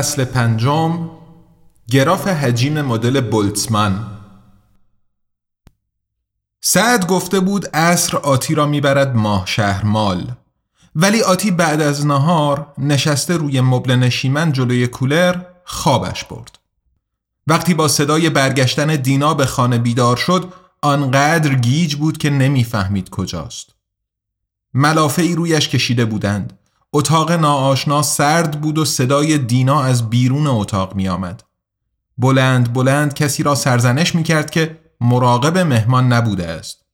فصل پنجم گراف حجیم مدل بولتزمن. سعد گفته بود اصر آتی را می‌برد ماه شهر مال. ولی آتی بعد از نهار نشسته روی مبل نشیمن جلوی کولر خوابش برد. وقتی با صدای برگشتن دینا به خانه بیدار شد آنقدر گیج بود که نمی‌فهمید کجاست. ملافه ای رویش کشیده بودند. اتاق ناآشنا سرد بود و صدای دینا از بیرون اتاق می آمد. بلند بلند کسی را سرزنش می کرد که مراقب مهمان نبوده است.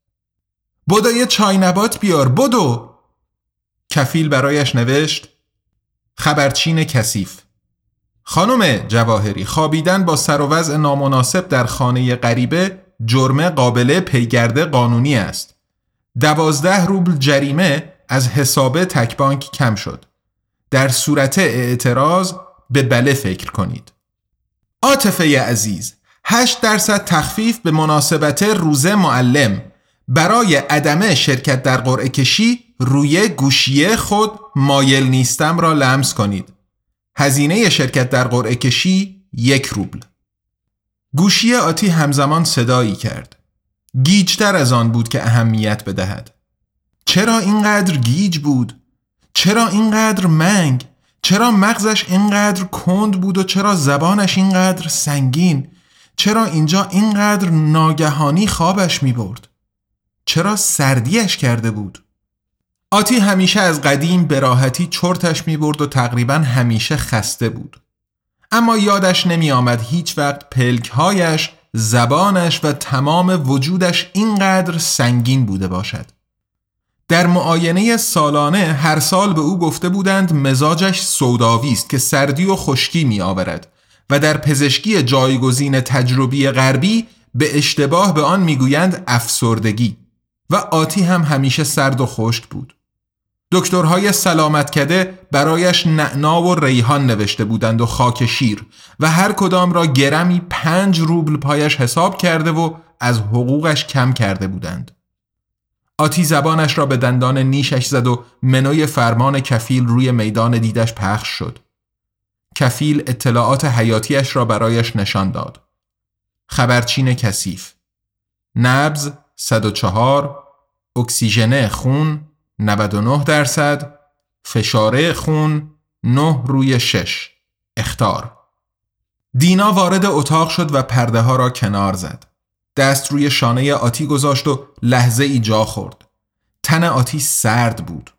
بدو یه چای نبات بیار بدو کفیل برایش نوشت خبرچین کثیف خانم جواهری خوابیدن با سر و وضع نامناسب در خانه غریبه جرمه قابل پیگرده قانونی است. دوازده روبل جریمه از حساب تک بانک کم شد. در صورت اعتراض به بله فکر کنید. عاطفه عزیز 8 درصد تخفیف به مناسبت روزه معلم برای عدم شرکت در قرعه کشی روی گوشیه خود مایل نیستم را لمس کنید. هزینه شرکت در قرعه کشی یک روبل. گوشی آتی همزمان صدایی کرد. گیجتر از آن بود که اهمیت بدهد. چرا اینقدر گیج بود؟ چرا اینقدر منگ؟ چرا مغزش اینقدر کند بود و چرا زبانش اینقدر سنگین؟ چرا اینجا اینقدر ناگهانی خوابش می برد؟ چرا سردیش کرده بود؟ آتی همیشه از قدیم به راحتی چرتش می برد و تقریبا همیشه خسته بود. اما یادش نمی آمد هیچ وقت پلکهایش، زبانش و تمام وجودش اینقدر سنگین بوده باشد. در معاینه سالانه هر سال به او گفته بودند مزاجش سوداوی است که سردی و خشکی می آورد و در پزشکی جایگزین تجربی غربی به اشتباه به آن می‌گویند افسردگی و آتی هم همیشه سرد و خشک بود. دکترهای سلامت کده برایش نعنا و ریحان نوشته بودند و خاک شیر و هر کدام را گرمی پنج روبل پایش حساب کرده و از حقوقش کم کرده بودند. آتی زبانش را به دندان نیشش زد و منوی فرمان کفیل روی میدان دیدش پخش شد. کفیل اطلاعات حیاتیش را برایش نشان داد. خبرچین کثیف نبز 104 اکسیژن خون 99 درصد فشاره خون 9 روی 6 اختار دینا وارد اتاق شد و پرده ها را کنار زد. دست روی شانه آتی گذاشت و لحظه ای جا خورد. تن آتی سرد بود.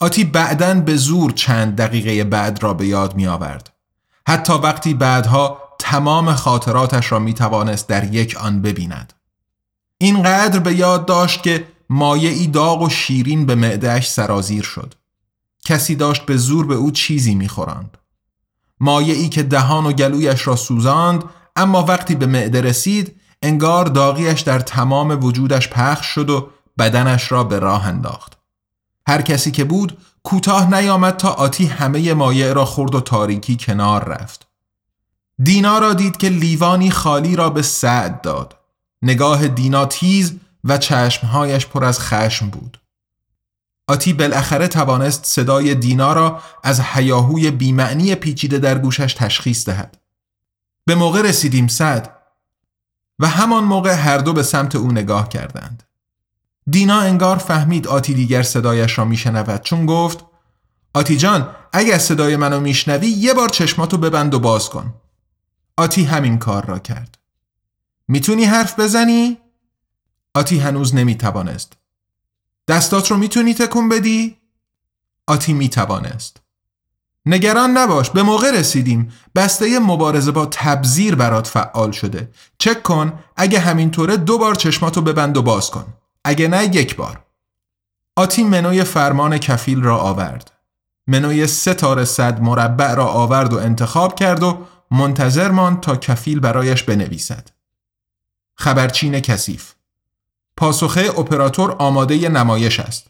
آتی بعدن به زور چند دقیقه بعد را به یاد می آورد. حتی وقتی بعدها تمام خاطراتش را می توانست در یک آن ببیند. اینقدر به یاد داشت که مایه ای داغ و شیرین به معدهش سرازیر شد. کسی داشت به زور به او چیزی میخوراند. مایه ای که دهان و گلویش را سوزاند اما وقتی به معده رسید انگار داغیش در تمام وجودش پخش شد و بدنش را به راه انداخت. هر کسی که بود کوتاه نیامد تا آتی همه مایع را خورد و تاریکی کنار رفت. دینا را دید که لیوانی خالی را به سعد داد. نگاه دینا تیز و چشمهایش پر از خشم بود. آتی بالاخره توانست صدای دینا را از حیاهوی بیمعنی پیچیده در گوشش تشخیص دهد. به موقع رسیدیم سعد و همان موقع هر دو به سمت او نگاه کردند. دینا انگار فهمید آتی دیگر صدایش را میشنود چون گفت آتی جان اگر صدای منو میشنوی یه بار چشماتو ببند و باز کن. آتی همین کار را کرد. می‌تونی حرف بزنی؟ آتی هنوز نمی‌توانست. دستات رو می‌تونی تکون بدی؟ آتی می‌توانست. نگران نباش به موقع رسیدیم. بسته مبارزه با تبذیر برات فعال شده. چک کن اگه همینطوره دو بار چشماتو ببند و باز کن. اگه نه یک بار. آتی منوی فرمان کفیل را آورد. منوی سه تار صد مربع را آورد و انتخاب کرد و منتظر ماند تا کفیل برایش بنویسد. خبرچین کثیف. پاسخه اپراتور آماده نمایش است.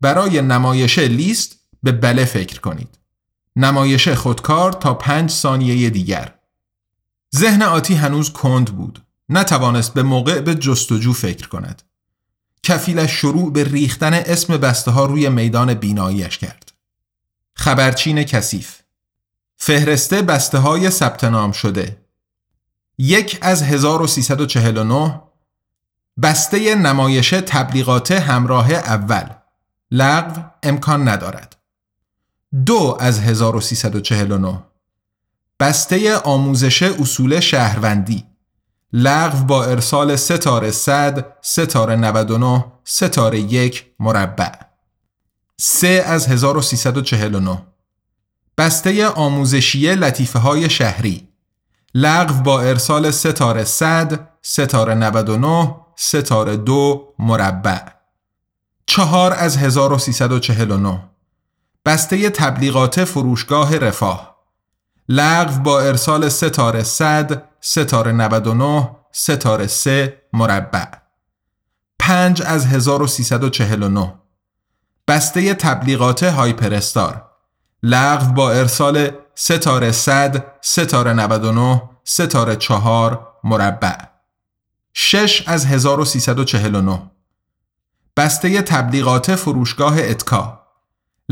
برای نمایش لیست به بله فکر کنید. نمایش خودکار تا پنج ثانیه دیگر. ذهن آتی هنوز کند بود. نتوانست به موقع به جستجو فکر کند. کفیلش شروع به ریختن اسم بسته ها روی میدان بیناییش کرد. خبرچین کثیف. فهرسته بسته های ثبت نام شده. یک از 1349 بسته نمایش تبلیغات همراه اول. لغو امکان ندارد. دو از 1349 بسته آموزش اصول شهروندی. لغو با ارسال ستاره صد ستاره 99 ستاره یک مربع. سه از 1349 بسته آموزشی لطیفه های شهری. لغو با ارسال ستاره صد ستاره 99 ستاره دو مربع. چهار از 1349 بسته تبلیغات فروشگاه رفاه. لغو با ارسال ستاره صد ستاره 99 ستاره 3 مربع. 5 از 1349 بسته تبلیغات هایپرستار. لغو با ارسال ستاره صد ستاره 99 ستاره 4 مربع. 6 از 1349 بسته تبلیغات فروشگاه اتکا.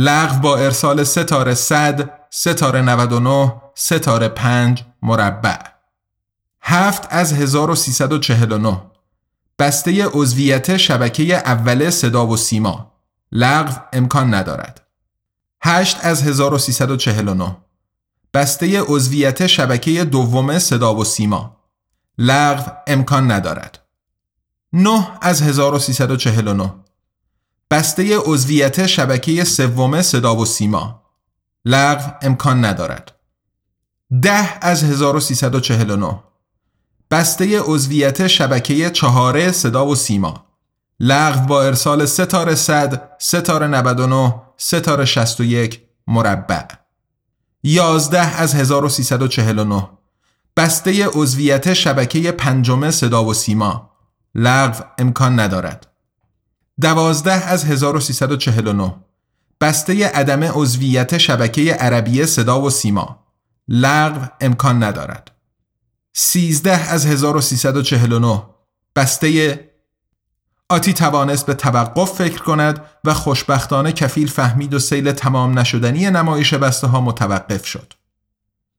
لغو با ارسال ستاره صد ستاره 99 ستاره 5 مربع. هفت از 1349 بسته عضویت شبکه اول صدا و سیما. لغو امکان ندارد. 8 از 1349 بسته عضویت شبکه دوم صدا و سیما. لغو امکان ندارد. 9 از 1349 بسته عضویت شبکه سوم صدا و سیما. لغو امکان ندارد. ده از 1349 بسته عضویت شبکه چهاره صدا و سیما. لغو با ارسال ستاره صد ستاره 99 ستاره 61 مربع. 11 از 1349 بسته عضویت شبکه پنجم صدا و سیما. لغو امکان ندارد. دوازده از 1349 بسته عدم عضویت شبکه عربی صدا و سیما لغو امکان ندارد سیزده از 1349 بسته آتی توانست به توقف فکر کند و خوشبختانه کفیل فهمید و سیل تمام نشدنی نمایش بسته ها متوقف شد.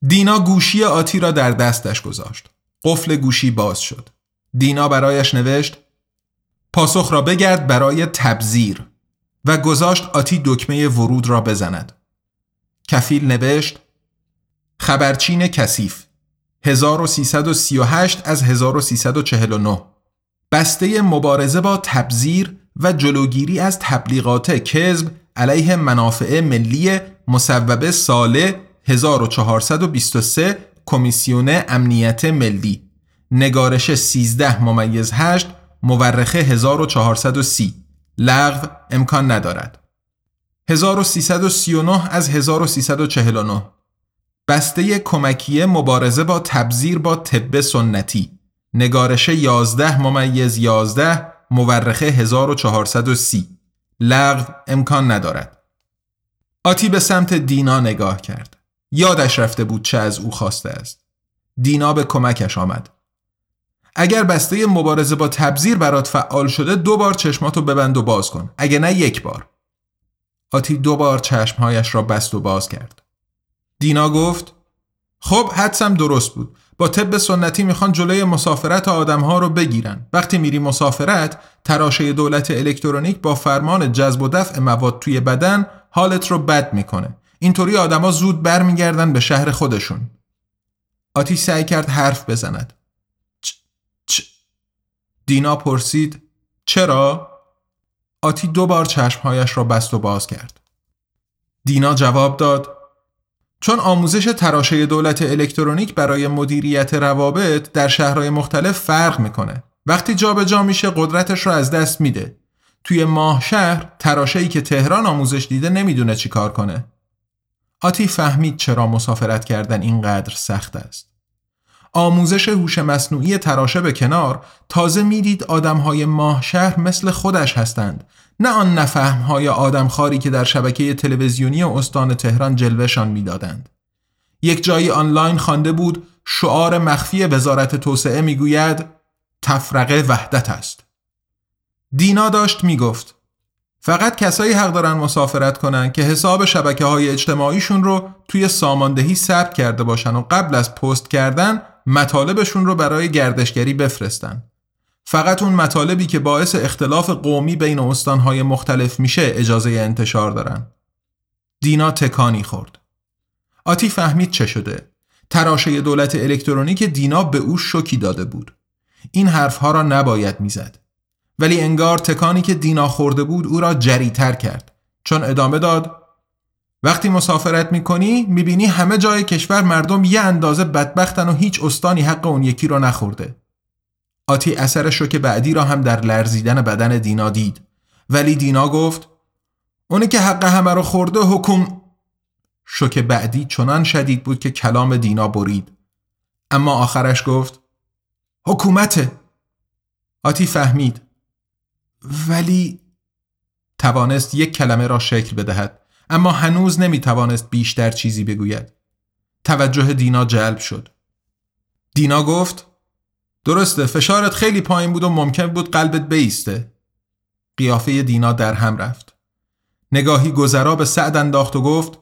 دینا گوشی آتی را در دستش گذاشت. قفل گوشی باز شد. دینا برایش نوشت پاسخ را بگرد برای تبذیر و گذاشت آتی دکمه ورود را بزند. کفیل نوشت خبرچین کثیف 1338 از 1349 بسته مبارزه با تبذیر و جلوگیری از تبلیغات کذب علیه منافع ملی مصوبه ساله 1423 کمیسیون امنیت ملی نگارش 13 ممیز 8 مورخه 1430 لغو امکان ندارد. 1339 از 1349 بسته کمکیه مبارزه با تبذیر با طب سنتی. نگارش 11 ممیز 11 مورخه 1430 لغو امکان ندارد. آتی به سمت دینا نگاه کرد. یادش رفته بود چه از او خواسته است. دینا به کمکش آمد. اگر بسته مبارزه با تبذیر برات فعال شده دو بار چشماتو ببند و باز کن. اگه نه یک بار. آتی دو بار چشمهایش را بست و باز کرد. دینا گفت خب حدسم درست بود. با طب سنتی می‌خوان جلوی مسافرت آدمها رو بگیرن. وقتی میری مسافرت تراشه دولت الکترونیک با فرمان جذب و دفع مواد توی بدن حالت رو بد می‌کنه. اینطوری آدما زود برمیگردن به شهر خودشون. آتی سعی کرد حرف بزند. دینا پرسید چرا؟ آتی دو بار چشمهایش را بست و باز کرد دینا جواب داد چون آموزش تراشه دولت الکترونیک برای مدیریت روابط در شهرهای مختلف فرق می‌کنه. وقتی جابجا جا میشه قدرتش رو از دست میده. توی ماه شهر تراشه ای که تهران آموزش دیده نمی‌دونه چی کار کنه. آتی فهمید چرا مسافرت کردن اینقدر سخت است. آموزش هوش مصنوعی تراشه به کنار تازه می‌دید آدمهای ماه شهر مثل خودش هستند نه آن نفهمهای آدمخواری که در شبکه تلویزیونی استان تهران جلوشان می‌دادند. یک جایی آنلاین خوانده بود شعار مخفی وزارت توسعه می‌گوید تفرقه وحدت است. دینا داشت می‌گفت فقط کسایی حق دارن مسافرت کنن که حساب شبکه های اجتماعیشون رو توی ساماندهی ثبت کرده باشن و قبل از پست کردن مطالبشون رو برای گردشگری بفرستن. فقط اون مطالبی که باعث اختلاف قومی بین استانهای مختلف میشه اجازه انتشار دارن. دینا تکانی خورد. آتی فهمید چه شده. تراشه دولت الکترونیک دینا به او شوکی داده بود. این حرفها را نباید می‌زد. ولی انگار تکانی که دینا خورده بود او را جریتر کرد. چون ادامه داد وقتی مسافرت می‌کنی می‌بینی همه جای کشور مردم یه اندازه بدبختن و هیچ استانی حق اون یکی را نخورده. آتی اثر شوک بعدی را هم در لرزیدن بدن دینا دید. ولی دینا گفت اونی که حق همه رو خورده حکوم شوک بعدی چنان شدید بود که کلام دینا برید. اما آخرش گفت حکومته. آتی فهمید. ولی توانست یک کلمه را شکل بدهد. اما هنوز نمی توانست بیشتر چیزی بگوید. توجه دینا جلب شد. دینا گفت درسته فشارت خیلی پایین بود و ممکن بود قلبت بیسته. قیافه دینا در هم رفت. نگاهی گذرا به سعد انداخت و گفت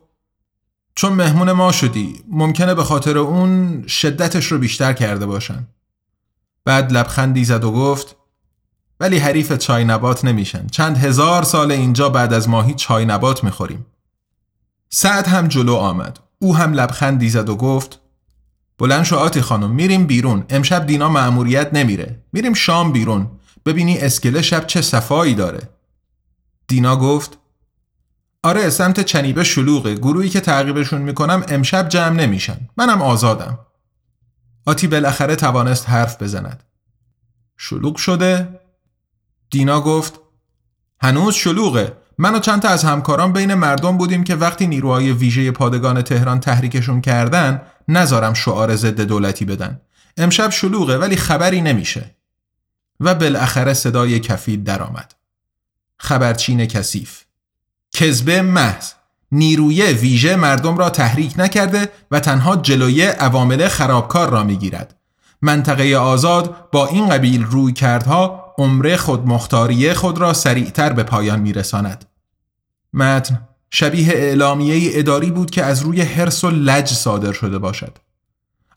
چون مهمون ما شدی ممکنه به خاطر اون شدتش رو بیشتر کرده باشن. بعد لبخندی زد و گفت ولی حریف چای نبات نمیشن. چند هزار سال اینجا بعد از ماهی چای نبات می‌خوریم. سعد هم جلو آمد. او هم لبخندی زد و گفت بلند شو آتی خانم میریم بیرون. امشب دینا معموریت نمیره. میریم شام بیرون. ببینی اسکله شب چه صفایی داره. دینا گفت آره سمت چنیبه شلوغه. گروهی که تعقیبشون می‌کنم امشب جمع نمیشن. منم آزادم. آتی بالاخره توانست حرف بزند. شلوغ شده؟ دینا گفت هنوز شلوغه. من و چند تا از همکاران بین مردم بودیم که وقتی نیروهای ویژه پادگان تهران تحریکشون کردن نذارم شعار ضد دولتی بدن. امشب شلوغه ولی خبری نمیشه. و بالاخره صدای کفید درآمد. خبرچین کثیف. کذبه محض. نیروی ویژه مردم را تحریک نکرده و تنها جلوی عوامل خرابکار را می‌گیرد. منطقه آزاد با این قبیل روی کردها عمره خودمختاریه خود را سریعتر به پایان میرساند متن شبیه اعلامیه اداری بود که از روی حرس و لج صادر شده باشد.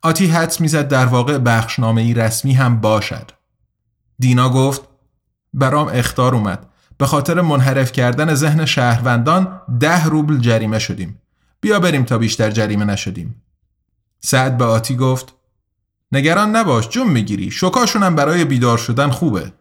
آتی حدس می‌زد در واقع بخشنامه ای رسمی هم باشد. دینا گفت برام اختار اومد. به خاطر منحرف کردن ذهن شهروندان ده روبل جریمه شدیم. بیا بریم تا بیشتر جریمه نشدیم. سعد به آتی گفت نگران نباش جون می‌گیری شکاشونم برای بیدار شدن خوبه.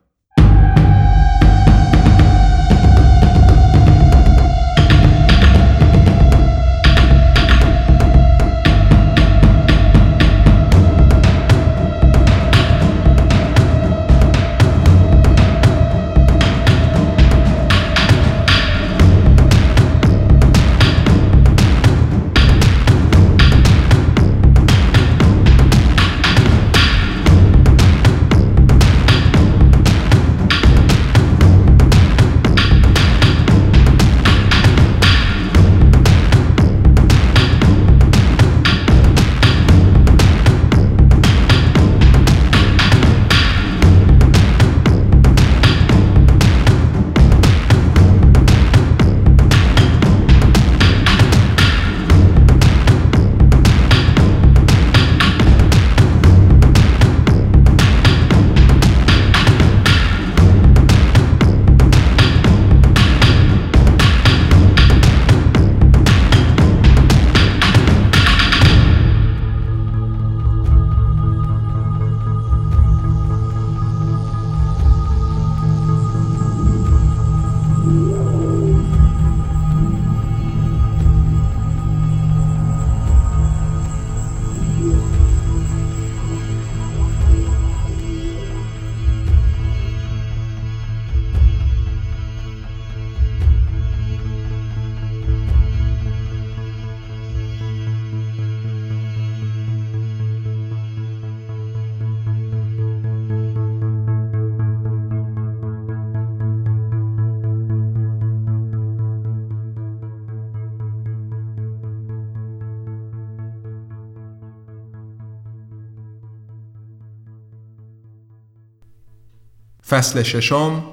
فصل ششم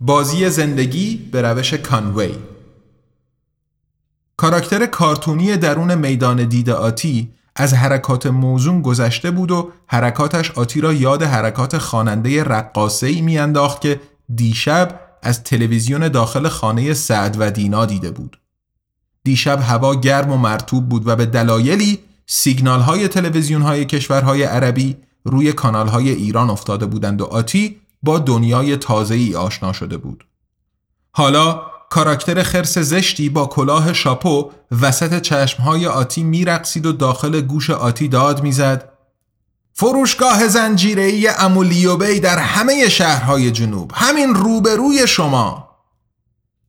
بازی زندگی به روش کانوی کاراکتر کارتونی درون میدان دید آتی از حرکات موزون گذشته بود و حرکاتش آتی را یاد حرکات خواننده رقاصه ای میانداخت که دیشب از تلویزیون داخل خانه سعد و دینا دیده بود. دیشب هوا گرم و مرتوب بود و به دلایلی سیگنال های تلویزیون های کشورهای عربی روی کانال های ایران افتاده بودند و آتی با دنیای تازه ای آشنا شده بود. حالا کاراکتر خرس زشتی با کلاه شاپو وسط چشمهای آتی میرقصید و داخل گوش آتی داد می‌زد فروشگاه زنجیره‌ای امولیوبی در همه شهرهای جنوب همین روبروی شما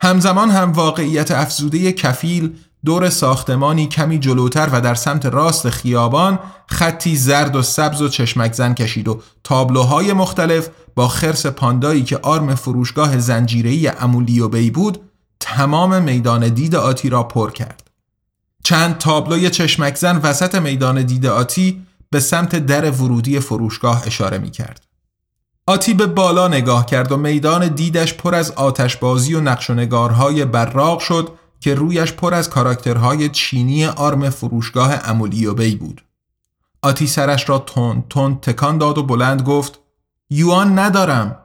همزمان هم واقعیت افزوده کفیل دور ساختمانی کمی جلوتر و در سمت راست خیابان خطی زرد و سبز و چشمک زن کشید و تابلوهای مختلف با خرس پاندایی که آرم فروشگاه زنجیره‌ای امولیوبی بود تمام میدان دید آتی را پر کرد. چند تابلوی چشمک زن وسط میدان دید آتی به سمت در ورودی فروشگاه اشاره می کرد. آتی به بالا نگاه کرد و میدان دیدش پر از آتشبازی و نقش و نگارهای براق شد که رویش پر از کاراکترهای چینی آرم فروشگاه امولی بی بود. آتی سرش را تون تون تکان داد و بلند گفت یوان ندارم.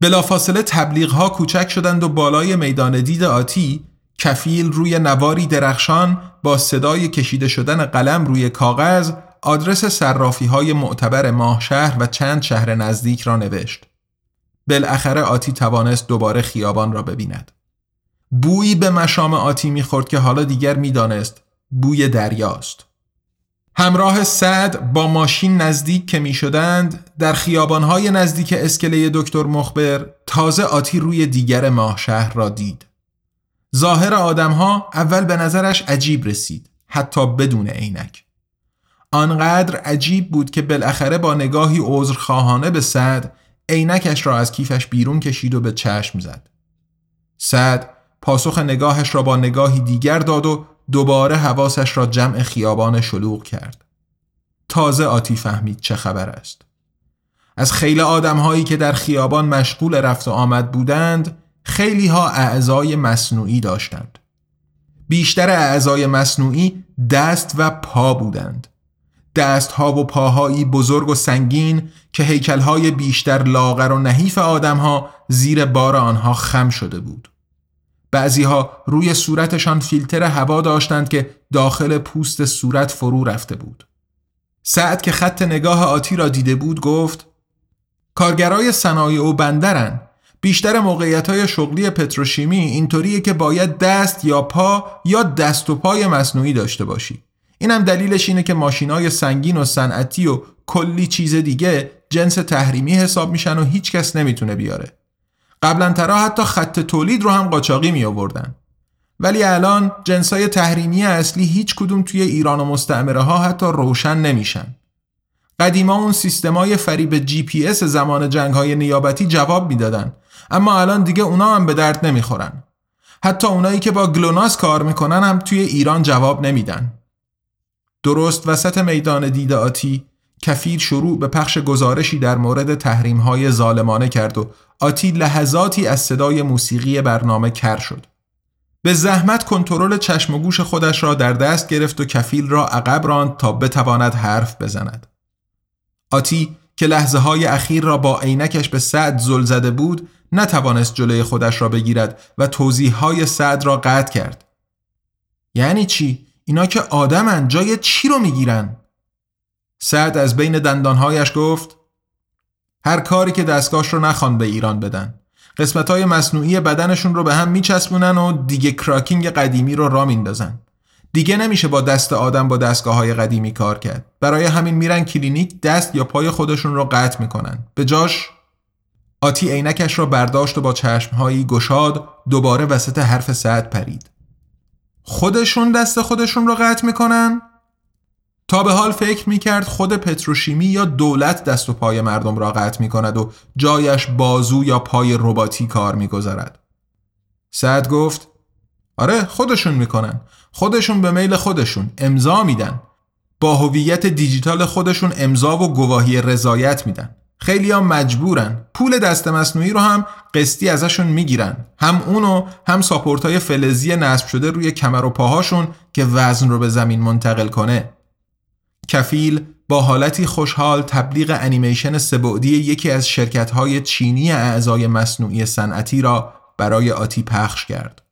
بلافاصله تبلیغ ها کوچک شدند و بالای میدان دید آتی کفیل روی نواری درخشان با صدای کشیده شدن قلم روی کاغذ آدرس صرافی های معتبر ماه شهر و چند شهر نزدیک را نوشت. بالاخره آتی توانست دوباره خیابان را ببیند. بویی به مشام آتی می‌خورد که حالا دیگر می‌دانست بوی دریاست. همراه سعد با ماشین نزدیک که می شدند در خیابانهای نزدیک اسکله دکتر مخبر تازه آتی روی دیگر ماه شهر را دید. ظاهر آدمها اول به نظرش عجیب رسید حتی بدون عینک. آنقدر عجیب بود که بالاخره با نگاهی عذرخواهانه به سعد عینکش را از کیفش بیرون کشید و به چشم زد. سعد پاسخ نگاهش را با نگاهی دیگر داد و دوباره حواسش را جمع خیابان شلوغ کرد. تازه آتی فهمید چه خبر است. از خیلی آدم هایی که در خیابان مشغول رفت و آمد بودند خیلی ها اعضای مصنوعی داشتند. بیشتر اعضای مصنوعی دست و پا بودند. دستها و پاهایی بزرگ و سنگین که هیکلهای بیشتر لاغر و نحیف آدمها زیر بار آنها خم شده بود. بعضیها روی صورتشان فیلتر هوا داشتند که داخل پوست صورت فرو رفته بود. سعد که خط نگاه آتی را دیده بود گفت کارگرای صنایع و بندرن. بیشتر موقعیت های شغلی پتروشیمی اینطوریه که باید دست یا پا یا دست و پای مصنوعی داشته باشی. اینم دلیلش اینه که ماشینای سنگین و صنعتی و کلی چیز دیگه جنس تحریمی حساب میشن و هیچکس نمی‌تونه بیاره. قبلا ترا حتی خط تولید رو هم قاچاقی می آوردن ولی الان جنسای تحریمی اصلی هیچ کدوم توی ایران و مستعمره ها حتی روشن نمیشن. قدیما اون سیستمای فریب جی پی اس زمان جنگ های نیابتی جواب می‌دادن اما الان دیگه اونا هم به درد نمی‌خورن. حتی اونایی که با گلوناس کار می‌کنن هم توی ایران جواب نمیدن. درست وسط میدان دید کفیل شروع به پخش گزارشی در مورد تحریم های ظالمانه کرد و آتی لحظاتی از صدای موسیقی برنامه کر شد. به زحمت کنترل چشم و گوش خودش را در دست گرفت و کفیل را عقب راند تا بتواند حرف بزند. آتی که لحظه های اخیر را با عینکش به سعد زل زده بود نتوانست جلوی خودش را بگیرد و توضیح های سعد را قطع کرد. یعنی چی؟ اینا که آدمن جای چی رو می‌گیرن؟ سعد از بین دندانهایش گفت هر کاری که دستگاهش رو نخوان به ایران بدن. قسمت های مصنوعی بدنشون رو به هم میچسبونن و دیگه کراکینگ قدیمی رو را میندازن. دیگه نمیشه با دست آدم با دستگاه های قدیمی کار کرد. برای همین میرن کلینیک دست یا پای خودشون رو قطع می‌کنن. به جاش آتی عینکش را برداشت و با چشمهایی گشاد دوباره وسط حرف سعد پرید. خودشون دست خودشون رو قطع می‌کنن؟ تا به حال فکر می‌کرد خود پتروشیمی یا دولت دست و پای مردم را قطع می‌کند و جایش بازو یا پای رباتی کار می‌گذارد. سعد گفت آره خودشون می‌کنن. خودشون به میل خودشون امضا میدن. با هویت دیجیتال خودشون امضا و گواهی رضایت میدن. خیلی ها مجبورن. پول دست مصنوعی رو هم قسطی ازشون می‌گیرن. هم اونو هم ساپورتای فلزی نصب شده روی کمر و پاهاشون که وزن رو به زمین منتقل کنه. کفیل با حالتی خوشحال تبلیغ انیمیشن سبعدی یکی از شرکت‌های چینی اعضای مصنوعی صنعتی را برای آتی پخش کرد.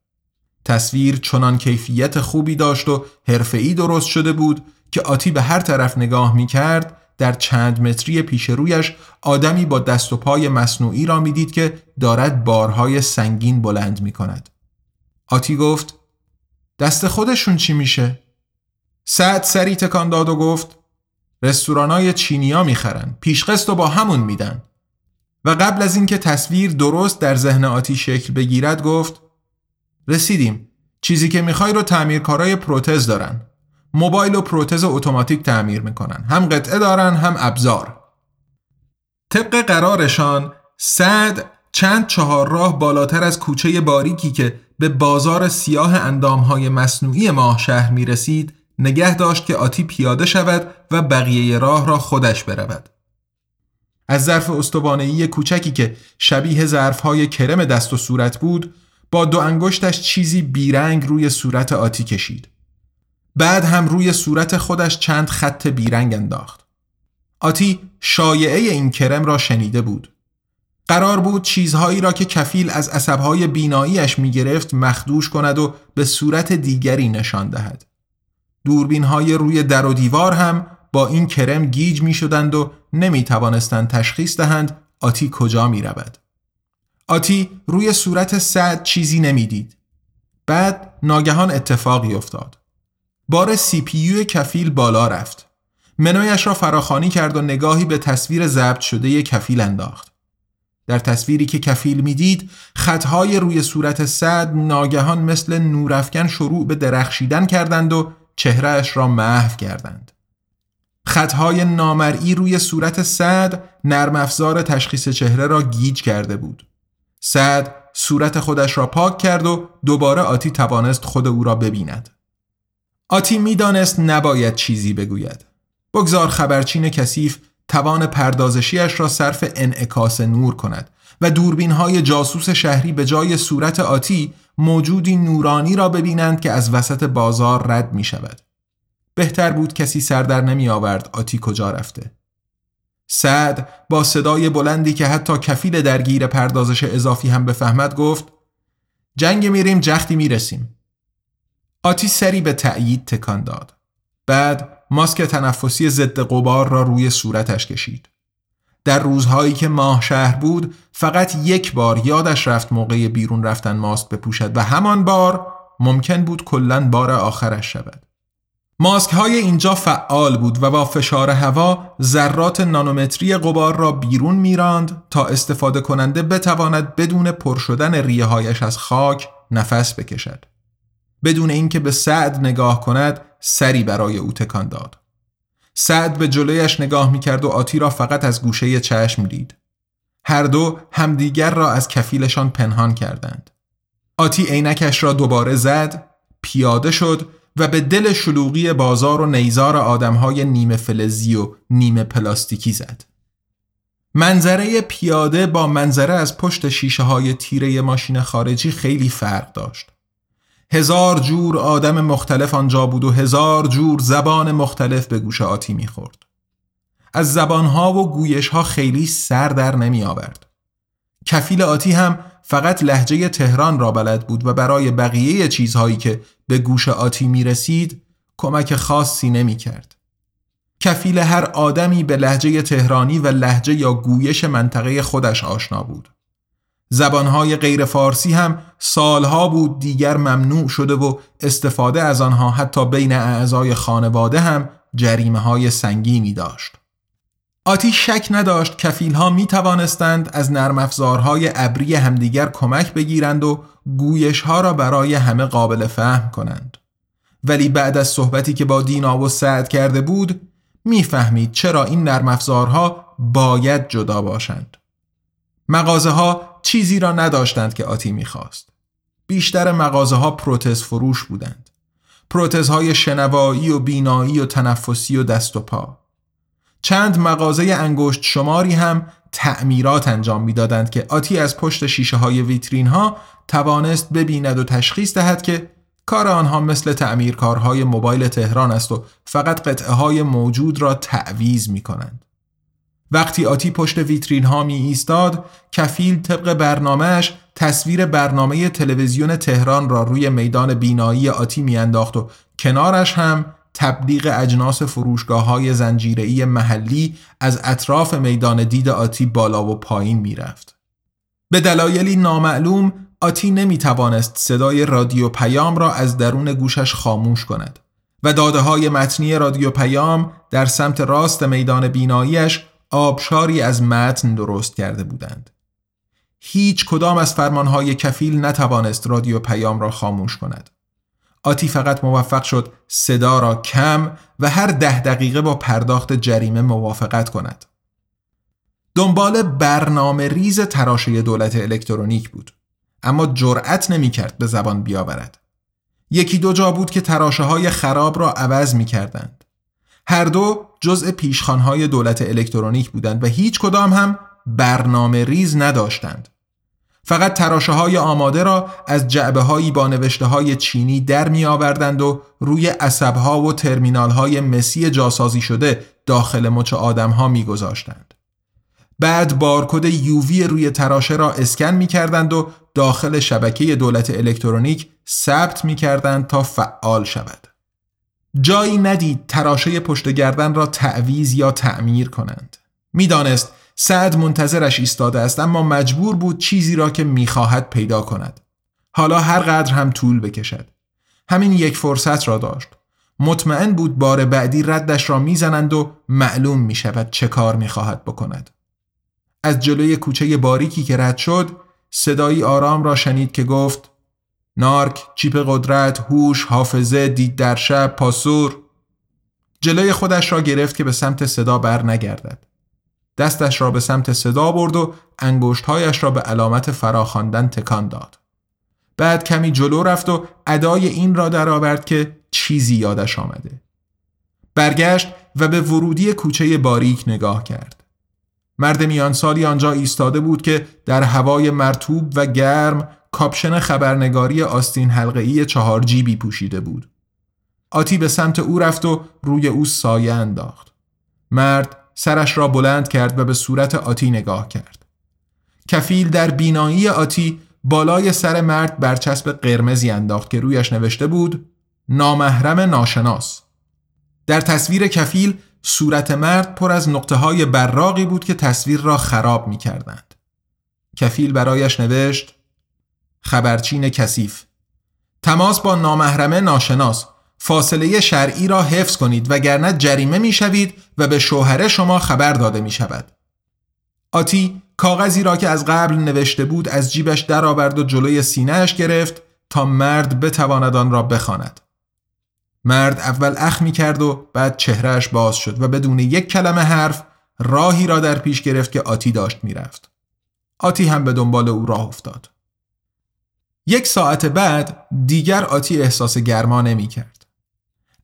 تصویر چنان کیفیت خوبی داشت و حرفه‌ای درست شده بود که آتی به هر طرف نگاه می کرد در چند متری پیش رویش آدمی با دست و پای مصنوعی را می‌دید که دارد بارهای سنگین بلند می کند. آتی گفت دست خودشون چی میشه؟ سعد سری تکان داد و گفت رستورانای چینیا می‌خرن پیشقسط و با همون میدن. و قبل از اینکه تصویر درست در ذهن آتی شکل بگیرد گفت رسیدیم. چیزی که می‌خوای رو تعمیرکارای پروتز دارن. موبایل و پروتز اتوماتیک تعمیر می‌کنن. هم قطعه دارن هم ابزار. طبق قرارشان سعد چند چهار راه بالاتر از کوچه باریکی که به بازار سیاه اندامهای مصنوعی ماه شهر می رسید نگه داشت که آتی پیاده شود و بقیه راه را خودش برود. از ظرف استوانهی کوچکی که شبیه ظرفهای کرم دست و صورت بود با دو انگشتش چیزی بیرنگ روی صورت آتی کشید. بعد هم روی صورت خودش چند خط بیرنگ انداخت. آتی شایعه این کرم را شنیده بود. قرار بود چیزهایی را که کفیل از عصبهای بیناییش می گرفت مخدوش کند و به صورت دیگری نشان دهد. دوربین های روی در و دیوار هم با این کرم گیج می شدند و نمی توانستند تشخیص دهند آتی کجا می رود. آتی روی صورت سعد چیزی نمی‌دید. بعد ناگهان اتفاقی افتاد. بار سی پی کفیل بالا رفت. منویش را فراخانی کرد و نگاهی به تصویر ضبط شده کفیل انداخت. در تصویری که کفیل می‌دید خطهای روی صورت سعد ناگهان مثل نورافکن شروع به درخشیدن کردند و چهرهش را محو کردند. خطهای نامرئی روی صورت سعد نرم افزار تشخیص چهره را گیج کرده بود. سعد صورت خودش را پاک کرد و دوباره آتی توانست خود او را ببیند. آتی می‌دانست نباید چیزی بگوید. بگذار خبرچین کثیف توان پردازشیش را صرف انعکاس نور کند و دوربین های جاسوس شهری به جای صورت آتی موجودی نورانی را ببینند که از وسط بازار رد می شود. بهتر بود کسی سردر نمی آورد آتی کجا رفته. سعد با صدای بلندی که حتی کفیل درگیر پردازش اضافی هم بفهمد گفت جنگ میریم جختی می‌رسیم. آتی سری به تأیید تکان داد. بعد ماسک تنفسی ضد قبار را روی صورتش کشید. در روزهایی که ماه شهر بود فقط یک بار یادش رفت موقع بیرون رفتن ماسک بپوشد و همان بار ممکن بود کلا بار آخرش شود. ماسک های اینجا فعال بود و با فشار هوا ذرات نانومتری قبار را بیرون میراند تا استفاده کننده بتواند بدون پر شدن ریه هایش از خاک نفس بکشد. بدون اینکه به سعد نگاه کند سری برای او تکان داد. سعد به جلویش نگاه می‌کرد و آتی را فقط از گوشه چشم دید. هر دو همدیگر را از کفیلشان پنهان کردند. آتی عینکش را دوباره زد، پیاده شد و به دل شلوغی بازار و نیزار آدمهای نیمه فلزی و نیمه پلاستیکی زد. منظره پیاده با منظره از پشت شیشه های تیره ماشین خارجی خیلی فرق داشت. هزار جور آدم مختلف آنجا بود و هزار جور زبان مختلف به گوش آتی می‌خورد. از زبانها و گویشها خیلی سر در نمی آورد. کفیل آتی هم فقط لحجه تهران را بلد بود و برای بقیه چیزهایی که به گوش آتی می رسید کمک خاصی نمی کرد. کفیل هر آدمی به لحجه تهرانی و لحجه یا گویش منطقه خودش آشنا بود. زبانهای غیر فارسی هم سالها بود دیگر ممنوع شده و استفاده از آنها حتی بین اعضای خانواده هم جریمه های سنگینی داشت. آتی شک نداشت کفیل ها می توانستند از نرم افزارهای ابری همدیگر کمک بگیرند و گویش ها را برای همه قابل فهم کنند. ولی بعد از صحبتی که با دینا و سعد کرده بود می‌فهمید چرا این نرم افزارها باید جدا باشند. مغازه ها چیزی را نداشتند که آتی می‌خواست. بیشتر مغازه ها پروتز فروش بودند. های شنوایی و بینایی و تنفسی و دست و پا. چند مغازه انگشت شماری هم تعمیرات انجام می‌دادند که آتی از پشت شیشه های ویترین ها توانست ببیند و تشخیص دهد که کار آنها مثل تعمیرکارهای موبایل تهران است و فقط قطعه های موجود را تعویز می کنند. وقتی آتی پشت ویترین ها می ایستاد کفیل طبق برنامهش تصویر برنامه تلویزیون تهران را روی میدان بینایی آتی میانداخت و کنارش هم تبلیغ اجناس فروشگاه های زنجیره‌ای محلی از اطراف میدان دید آتی بالا و پایین می‌رفت. به دلایلی نامعلوم آتی نمی توانست صدای رادیو پیام را از درون گوشش خاموش کند و داده های متنی رادیو پیام در سمت راست میدان بیناییش آبشاری از متن درست کرده بودند. هیچ کدام از فرمانهای کفیل نتوانست رادیو پیام را خاموش کند. آتی فقط موفق شد صدا را کم و هر ده دقیقه با پرداخت جریمه موافقت کند. دنبال برنامه ریز تراشه دولت الکترونیک بود اما جرأت نمی کرد به زبان بیاورد. یکی دو جا بود که تراشه های خراب را عوض می کردند. هر دو جزء پیشخانهای دولت الکترونیک بودند و هیچ کدام هم برنامه ریز نداشتند. فقط تراشه های آماده را از جعبه هایی با نوشته های چینی در می آوردند و روی عصب ها و ترمینال های مسی جاسازی شده داخل مچ آدم ها می گذاشتند. بعد بارکد یووی روی تراشه را اسکن می کردند و داخل شبکه دولت الکترونیک ثبت می کردند تا فعال شود. جایی ندید تراشه پشت گردن را تعویز یا تعمیر کنند. می‌دانست سعد منتظرش ایستاده است اما مجبور بود چیزی را که می‌خواهد پیدا کند. حالا هر قدر هم طول بکشد. همین یک فرصت را داشت. مطمئن بود بار بعدی ردش را می‌زنند و معلوم می شود چه کار می خواهد بکند. از جلوی کوچه باریکی که رد شد صدایی آرام را شنید که گفت نارک، چیپ قدرت، هوش، حافظه، دید در شب، پاسور جلوی خودش را گرفت که به سمت صدا بر نگردد. دستش را به سمت صدا برد و انگشتهایش را به علامت فراخواندن تکان داد. بعد کمی جلو رفت و ادای این را درآورد که چیزی یادش آمده. برگشت و به ورودی کوچه باریک نگاه کرد. مرد میان سالی آنجا ایستاده بود که در هوای مرتوب و گرم کاپشن خبرنگاری آستین حلقه‌ای چهار جیبی پوشیده بود. آتی به سمت او رفت و روی او سایه انداخت. مرد سرش را بلند کرد و به صورت آتی نگاه کرد. کفیل در بینایی آتی بالای سر مرد برچسب قرمزی انداخت که رویش نوشته بود نامحرم ناشناس. در تصویر کفیل صورت مرد پر از نقطه های براقی بود که تصویر را خراب می کردند. کفیل برایش نوشت خبرچین کثیف تماس با نامحرمه ناشناس فاصله شرعی را حفظ کنید وگرنه جریمه می شوید و به شوهر شما خبر داده می شود. آتی کاغذی را که از قبل نوشته بود از جیبش درآورد و جلوی سینهش گرفت تا مرد بتواند آن را بخواند. مرد اول اخ می کرد و بعد چهرهش باز شد و بدون یک کلمه حرف راهی را در پیش گرفت که آتی داشت می‌رفت. آتی هم به دنبال او راه افتاد. یک ساعت بعد دیگر آتی احساس گرما نمی کرد.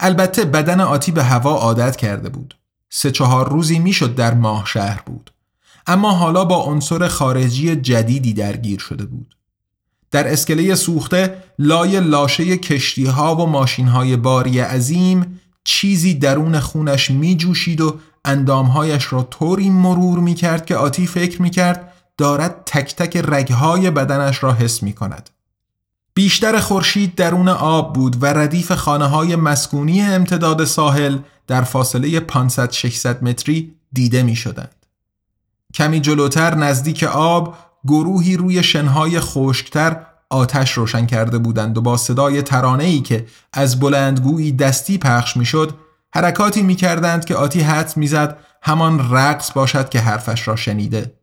البته بدن آتی به هوا عادت کرده بود. سه چهار روزی می‌شد در ماه شهر بود. اما حالا با عنصر خارجی جدیدی درگیر شده بود. در اسکله سوخته لای لاشه کشتی ها و ماشین های باری عظیم چیزی درون خونش می جوشید و اندامهایش را طوری مرور می کرد که آتی فکر می کرد دارد تک تک رگهای بدنش را حس می کند. بیشتر خورشید درون آب بود و ردیف خانه های مسکونی امتداد ساحل در فاصله 500-600 متری دیده می شدند. کمی جلوتر نزدیک آب گروهی روی شنهای خشکتر آتش روشن کرده بودند و با صدای ترانه‌ای که از بلندگویی دستی پخش می‌شد حرکاتی می‌کردند که آتی حد می‌زد همان رقص باشد که حرفش را شنیده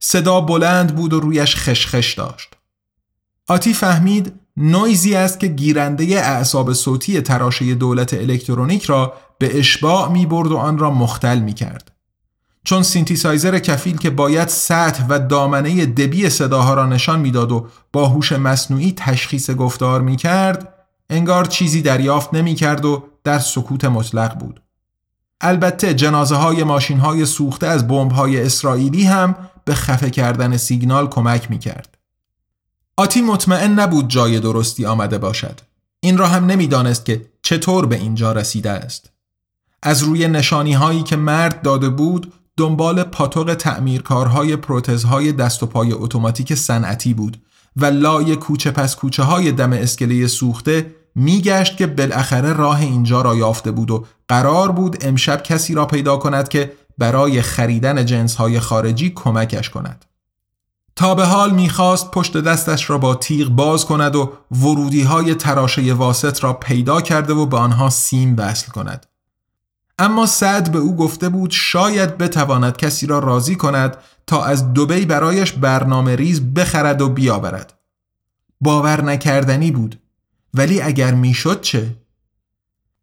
صدا بلند بود و رویش خشخش داشت آتی فهمید نویزی است که گیرنده اعصاب صوتی تراشه دولت الکترونیک را به اشباع می برد و آن را مختل می کرد. چون سینتیسایزر کفیل که باید سطح و دامنه دبی صداها را نشان می‌داد و با هوش مصنوعی تشخیص گفتار می کرد انگار چیزی دریافت نمی کرد و در سکوت مطلق بود. البته جنازه های ماشین های سوخته از بمب های اسرائیلی هم به خفه کردن سیگنال کمک می کرد. آتی مطمئن نبود جای درستی آمده باشد. این را هم نمی‌دانست که چطور به اینجا رسیده است. از روی نشانی هایی که مرد داده بود دنبال پاتوق تعمیرکارهای پروتزهای دست و پای اتوماتیک صنعتی بود و لای کوچه پس کوچه های دم اسکله سوخته میگشت که بالاخره راه اینجا را یافته بود و قرار بود امشب کسی را پیدا کند که برای خریدن جنس های خارجی کمکش کند. تا به حال می‌خواست پشت دستش را با تیغ باز کند و ورودی های تراشه واسط را پیدا کرده و به آنها سیم وصل کند. اما سعد به او گفته بود شاید بتواند کسی را راضی کند تا از دوبی برایش برنامه ریز بخرد و بیاورد. باور نکردنی بود ولی اگر می‌شد چه؟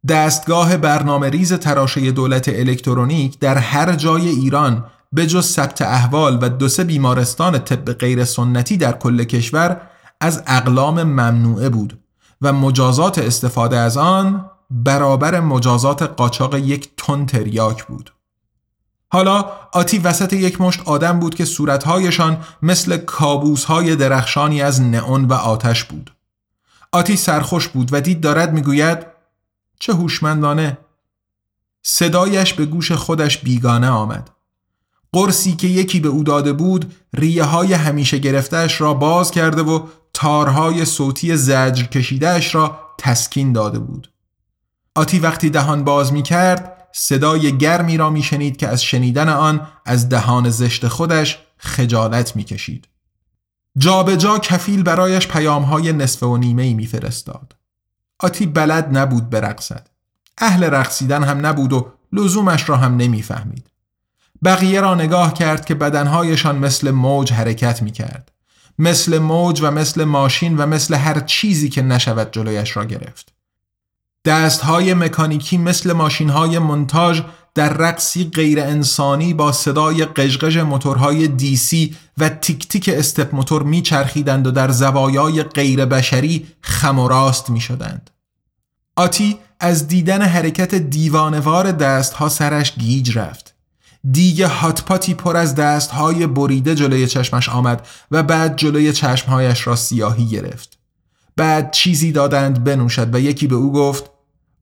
دستگاه برنامه ریز تراشه دولت الکترونیک در هر جای ایران به جز ثبت احوال و دو سه بیمارستان طب غیر سنتی در کل کشور از اقلام ممنوعه بود و مجازات استفاده از آن برابر مجازات قاچاق یک تن تریاک بود. حالا آتی وسط یک مشت آدم بود که صورتهایشان مثل کابوسهای درخشانی از نئون و آتش بود. آتی سرخوش بود و دید دارد می‌گوید چه هوشمندانه صدایش به گوش خودش بیگانه آمد قرصی که یکی به او داده بود ریه های همیشه گرفتهش را باز کرده و تارهای صوتی زجر کشیدهش را تسکین داده بود آتی وقتی دهان باز می کرد صدای گرمی را می شنید که از شنیدن آن از دهان زشت خودش خجالت می کشید. جا به جا کفیل برایش پیام های نصف و نیمه ای میفرستاد. آتی بلد نبود برقصد. اهل رقصیدن هم نبود و لزومش را هم نمی‌فهمید. بقیه را نگاه کرد که بدنهایشان مثل موج حرکت می کرد. مثل موج و مثل ماشین و مثل هر چیزی که نشود جلویش را گرفت. دستهای مکانیکی مثل ماشینهای منتاج در رقصی غیر انسانی با صدای قژقژ موتورهای دیسی و تیک تیک استپ موتور میچرخیدند و در زوایای غیر بشری خم و راست می شدند. آتی از دیدن حرکت دیوانوار دستها سرش گیج رفت. دیگه هاتپاتی پر از دستهای بریده جلوی چشمش آمد و بعد جلوی چشمهایش را سیاهی گرفت. بعد چیزی دادند بنوشد و یکی به او گفت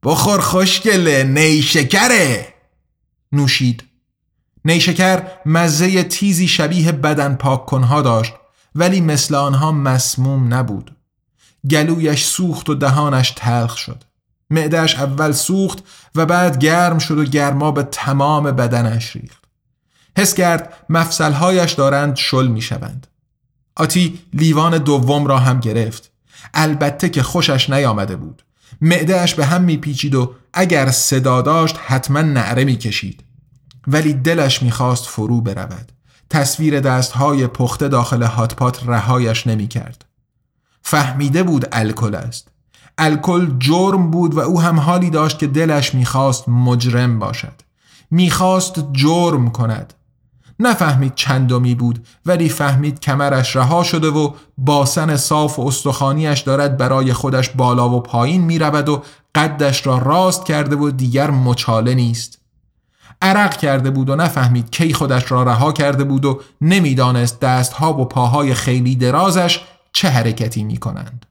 بخور خوشگله نیشکره نوشید. نیشکر مزه تیزی شبیه بدن پاک کنها داشت ولی مثل آنها مسموم نبود. گلویش سوخت و دهانش تلخ شد. معدهش اول سوخت و بعد گرم شد و گرما به تمام بدنش ریخت. حس کرد مفصلهایش دارند شل می شوند آتی لیوان دوم را هم گرفت. البته که خوشش نیامده بود. معدهش به هم میپیچید و اگر صدا داشت حتما نعره می‌کشید. ولی دلش می‌خواست فرو برود. تصویر دستهای پخته داخل هاتپات رهایش نمی‌کرد. فهمیده بود الکل است. الکل جرم بود و او هم حالی داشت که دلش می‌خواست مجرم باشد. می‌خواست جرم کند. نفهمید چندمی بود ولی فهمید کمرش رها شده و باسن صاف و استخانیش دارد برای خودش بالا و پایین می رود و قدش را راست کرده و دیگر مچاله نیست. عرق کرده بود و نفهمید کی خودش را رها کرده بود و نمی‌دانست دستها و پاهای خیلی درازش چه حرکتی می کنند.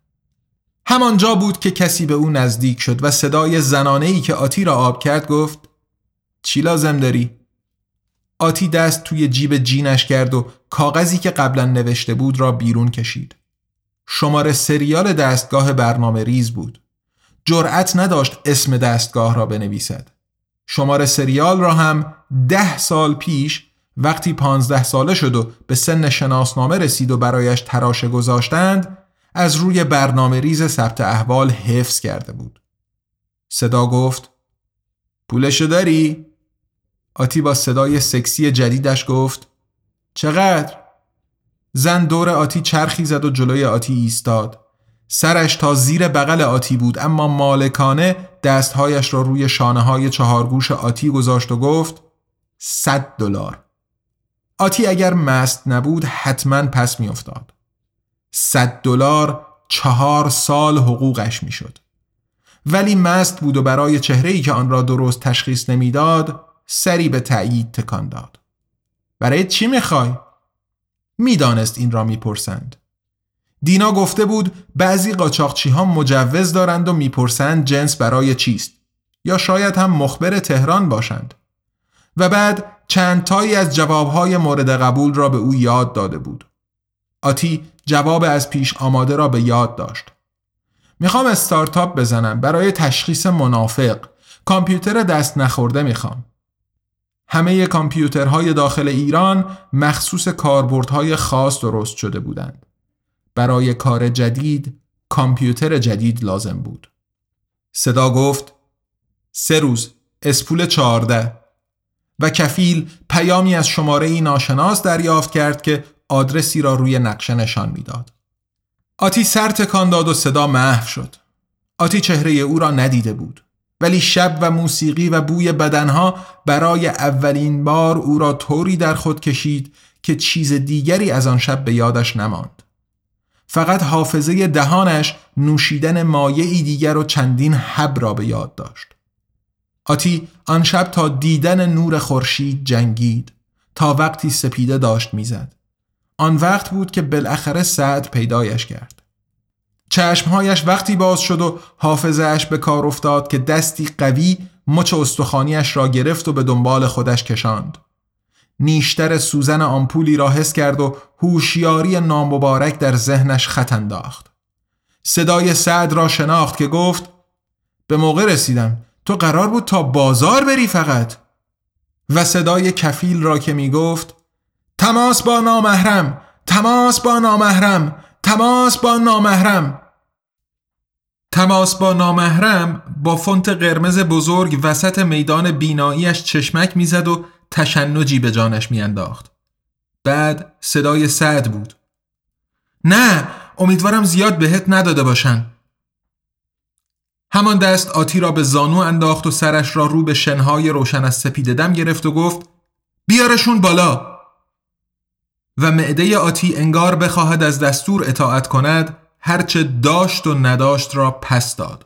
همانجا بود که کسی به او نزدیک شد و صدای زنانه ای که آتی را آب کرد گفت چی لازم داری؟ آتی دست توی جیب جینش کرد و کاغذی که قبلا نوشته بود را بیرون کشید. شماره سریال دستگاه برنامه ریز بود. جرأت نداشت اسم دستگاه را بنویسد. شماره سریال را هم ده سال پیش وقتی پانزده ساله شد و به سن شناسنامه رسید و برایش تراشه گذاشتند از روی برنامه ریز ثبت احوال حفظ کرده بود. صدا گفت پولشو داری؟ آتی با صدای سکسی جدیدش گفت چقدر؟ زن دور آتی چرخی زد و جلوی آتی ایستاد سرش تا زیر بغل آتی بود اما مالکانه دستهایش را روی شانه های چهارگوش آتی گذاشت و گفت صد دلار آتی اگر مست نبود حتما پس میافتاد صد دلار چهار سال حقوقش می‌شد. ولی مست بود و برای چهره که آن را درست تشخیص نمی‌داد سری به تأیید تکان داد. برای چی می‌خوای؟ می‌دانست این را می‌پرسند. دینا گفته بود بعضی قاچاقچی ها مجوز دارند و می‌پرسند جنس برای چیست یا شاید هم مخبر تهران باشند. و بعد چند تایی از جوابهای مورد قبول را به او یاد داده بود. آتی جواب از پیش آماده را به یاد داشت. می‌خوام استارتاپ بزنم برای تشخیص منافق. کامپیوتر دست نخورده می‌خوام. همه کامپیوترهای داخل ایران مخصوص کاربردهای خاص درست شده بودند. برای کار جدید کامپیوتر جدید لازم بود. صدا گفت سه روز اسپول چهارده. و کفیل پیامی از شماره ای ناشناس دریافت کرد که آدرسی را روی نقشه نشان می‌داد. آتی سر تکان داد و صدا محو شد. آتی چهره او را ندیده بود. ولی شب و موسیقی و بوی بدنها برای اولین بار او را طوری در خود کشید که چیز دیگری از آن شب به یادش نماند. فقط حافظه دهانش نوشیدن مایعی دیگر و چندین حب را به یاد داشت. آتی آن شب تا دیدن نور خورشید جنگید تا وقتی سپیده داشت می‌زد. آن وقت بود که بالاخره سعد پیدایش کرد. چشمهایش وقتی باز شد و حافظهش به کار افتاد که دستی قوی مچ استخانیش را گرفت و به دنبال خودش کشاند. نیشتر سوزن آمپولی را حس کرد و هوشیاری نامبارک در ذهنش خط انداخت. صدای سعد را شناخت که گفت به موقع رسیدم تو قرار بود تا بازار بری فقط و صدای کفیل را که می گفت تماس با نامحرم تماس با نامحرم تماس با نامحرم تماس با نامحرم با فونت قرمز بزرگ وسط میدان بیناییش چشمک می‌زد و تشنجی به جانش میانداخت. بعد صدای سعد بود. نه امیدوارم زیاد بهت نداده باشن. همان دست آتی را به زانو انداخت و سرش را رو به شنهای روشن از سپید دم گرفت و گفت بیارشون بالا و معده آتی انگار بخواهد از دستور اطاعت کند هرچه داشت و نداشت را پس داد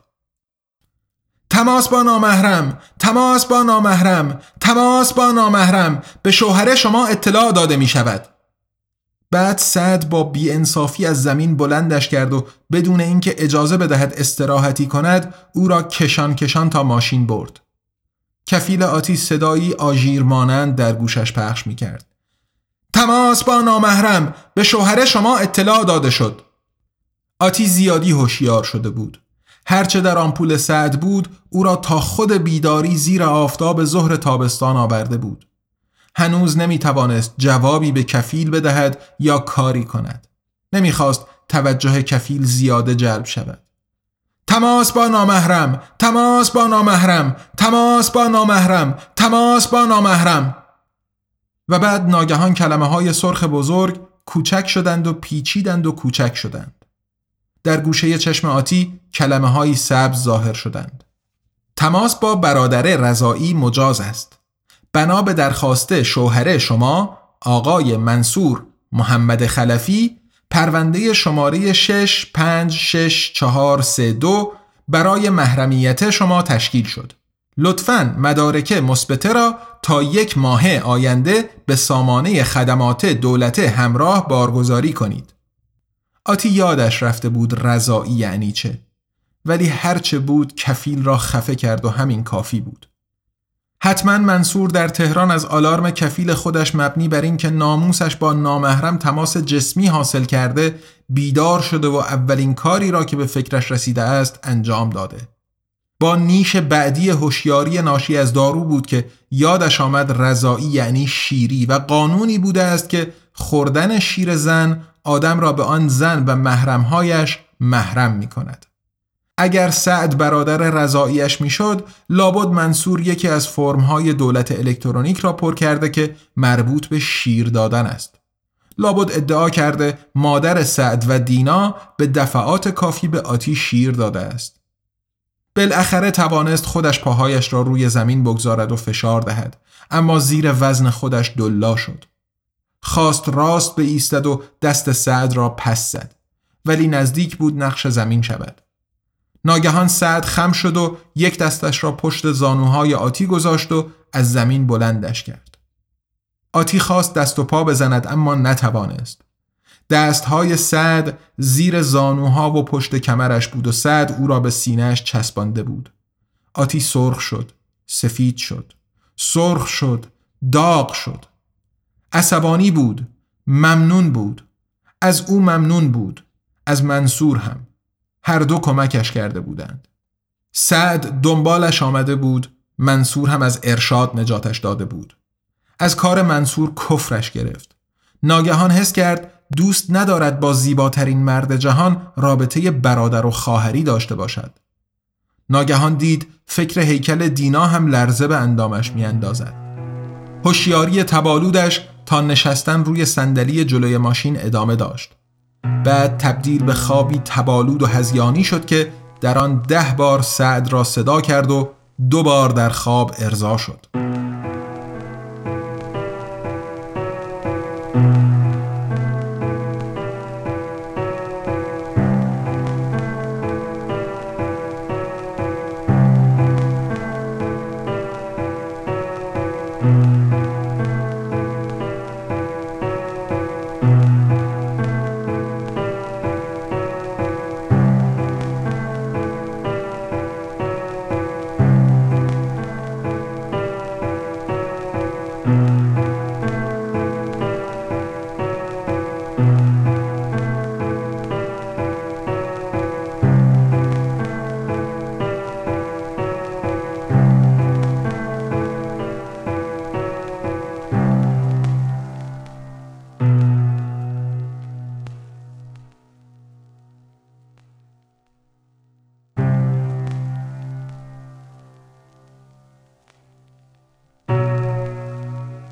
تماس با نامحرم تماس با نامحرم تماس با نامحرم به شوهر شما اطلاع داده می شود بعد سعد با بیانصافی از زمین بلندش کرد و بدون اینکه اجازه بدهد استراحتی کند او را کشان کشان تا ماشین برد. کفیل آتی صدایی آژیر مانند در گوشش پخش می کرد. تماس با نامحرم به شوهر شما اطلاع داده شد. آتی زیادی هوشیار شده بود. هرچه در آمپول سعد بود او را تا خود بیداری زیر آفتاب ظهر تابستان آورده بود. هنوز نمی توانست جوابی به کفیل بدهد یا کاری کند. نمی‌خواست توجه کفیل زیاده جلب شود. تماس با نامحرم تماس با نامحرم تماس با نامحرم تماس با نامحرم و بعد ناگهان کلمه های سرخ بزرگ کوچک شدند و پیچیدند و کوچک شدند. در گوشه چشم آتی کلمه های سبز ظاهر شدند. تماس با برادر رضایی مجاز است. بنا به درخواست شوهر شما آقای منصور محمد خلفی پرونده شماره 656432 برای محرمیت شما تشکیل شد. لطفاً مدارک مثبته را تا یک ماه آینده به سامانه خدمات دولت همراه بارگذاری کنید. آتی یادش رفته بود رضایی یعنی چه ولی هرچه بود کفیل را خفه کرد و همین کافی بود. حتما منصور در تهران از آلارم کفیل خودش مبنی بر اینکه ناموسش با نامحرم تماس جسمی حاصل کرده بیدار شده و اولین کاری را که به فکرش رسیده است انجام داده. با نیش بعدی هوشیاری ناشی از دارو بود که یادش آمد رضایی یعنی شیری و قانونی بوده است که خوردن شیر زن آدم را به آن زن و محرمهایش محرم می کند. اگر سعد برادر رضاییش می‌شد لابد منصور یکی از فرمهای دولت الکترونیک را پر کرده که مربوط به شیر دادن است لابد ادعا کرده مادر سعد و دینا به دفعات کافی به آتی شیر داده است بالاخره توانست خودش پاهایش را روی زمین بگذارد و فشار دهد اما زیر وزن خودش دلا شد خواست راست به ایستد و دست سعد را پس زد ولی نزدیک بود نقش زمین شود ناگهان سعد خم شد و یک دستش را پشت زانوهای آتی گذاشت و از زمین بلندش کرد. آتی خواست دست و پا بزند اما نتوانست. دستهای سعد زیر زانوها و پشت کمرش بود و سعد او را به سینهش چسبانده بود. آتی سرخ شد. سفید شد. سرخ شد. داغ شد. عصبانی بود. ممنون بود. از او ممنون بود. از منصور هم. هر دو کمکش کرده بودند. سعد دنبالش آمده بود. منصور هم از ارشاد نجاتش داده بود. از کار منصور کفرش گرفت. ناگهان حس کرد دوست ندارد با زیباترین مرد جهان رابطه برادر و خواهری داشته باشد. ناگهان دید فکر هیکل دینا هم لرزه به اندامش میاندازد. هوشیاری تبالودش تا نشستن روی صندلی جلوی ماشین ادامه داشت. بعد تبدیل به خوابی تبالود و هزیانی شد که در آن ده بار سعد را صدا کرد و دو بار در خواب ارضا شد.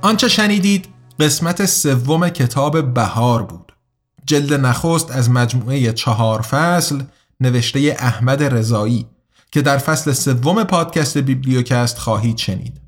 آنچه شنیدید قسمت سوم کتاب بهار بود. جلد نخست از مجموعه چهار فصل نوشته احمد رضایی که در فصل سوم پادکست بیبلیوکست خواهید شنید.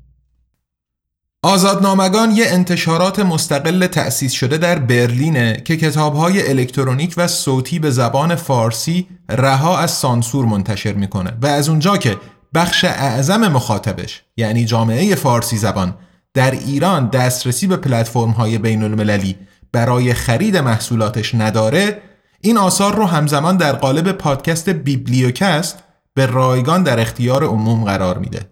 آزادنامگان یه انتشارات مستقل تأسیس شده در برلینه که کتابهای الکترونیک و صوتی به زبان فارسی رها از سانسور منتشر می‌کنه و از اونجا که بخش اعظم مخاطبش یعنی جامعه فارسی زبان در ایران دسترسی به پلتفرم های بین المللی برای خرید محصولاتش نداره این آثار رو همزمان در قالب پادکست بیبلیوکست به رایگان در اختیار عموم قرار میده.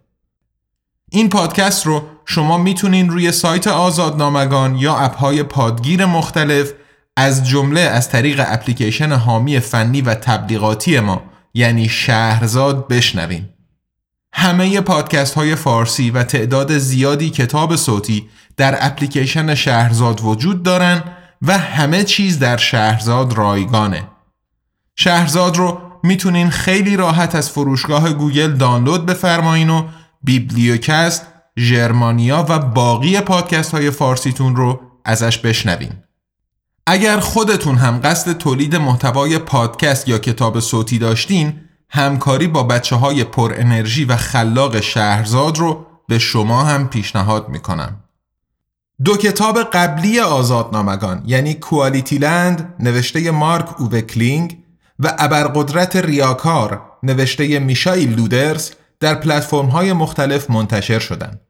این پادکست رو شما می‌تونین روی سایت آزادنامگان یا اپهای پادگیر مختلف از جمله از طریق اپلیکیشن حامی فنی و تبلیغاتی ما یعنی شهرزاد بشنوین. همه پادکست های فارسی و تعداد زیادی کتاب صوتی در اپلیکیشن شهرزاد وجود دارن و همه چیز در شهرزاد رایگانه شهرزاد رو می‌تونین خیلی راحت از فروشگاه گوگل دانلود بفرمایین و بیبلیوکست، ژرمانیا و باقی پادکست های فارسیتون رو ازش بشنوین. اگر خودتون هم قصد تولید محتوای پادکست یا کتاب صوتی داشتین همکاری با بچه های پر انرژی و خلاق شهرزاد رو به شما هم پیشنهاد می‌کنم. دو کتاب قبلی آزادنامگان یعنی کوالیتی لند نوشته مارک اووکلینگ و ابرقدرت ریاکار نوشته میشایل لودرز در پلتفرم های مختلف منتشر شدند.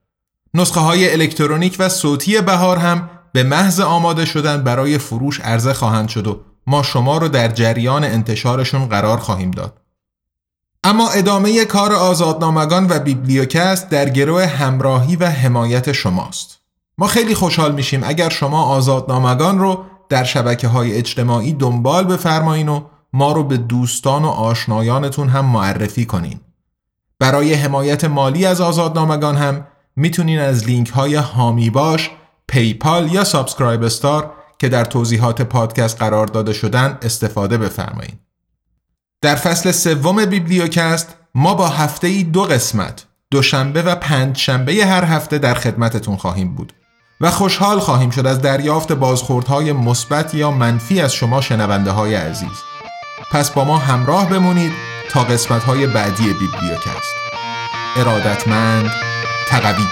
نسخه های الکترونیک و صوتی بهار هم به محض آماده شدن برای فروش عرضه خواهند شد و ما شما رو در جریان انتشارشون قرار خواهیم داد. اما ادامه کار آزادنامگان و بیبلیوکست در گروه همراهی و حمایت شماست. ما خیلی خوشحال میشیم اگر شما آزادنامگان رو در شبکه های اجتماعی دنبال بفرمایین و ما رو به دوستان و آشنایانتون هم معرفی کنین. برای حمایت مالی از آزادنامگان هم می‌تونین از لینک های حامی باش، PayPal یا SubscribeStar که در توضیحات پادکست قرار داده شدن استفاده بفرمایید. در فصل سوم بیبلیوکست ما با هفته ای دو قسمت دوشنبه و پنج شنبه هر هفته در خدمتتون خواهیم بود و خوشحال خواهیم شد از دریافت بازخوردهای مثبت یا منفی از شما شنونده های عزیز. پس با ما همراه بمونید تا قسمت های بعدی بیبلیوکست. ارادتمند تقوی.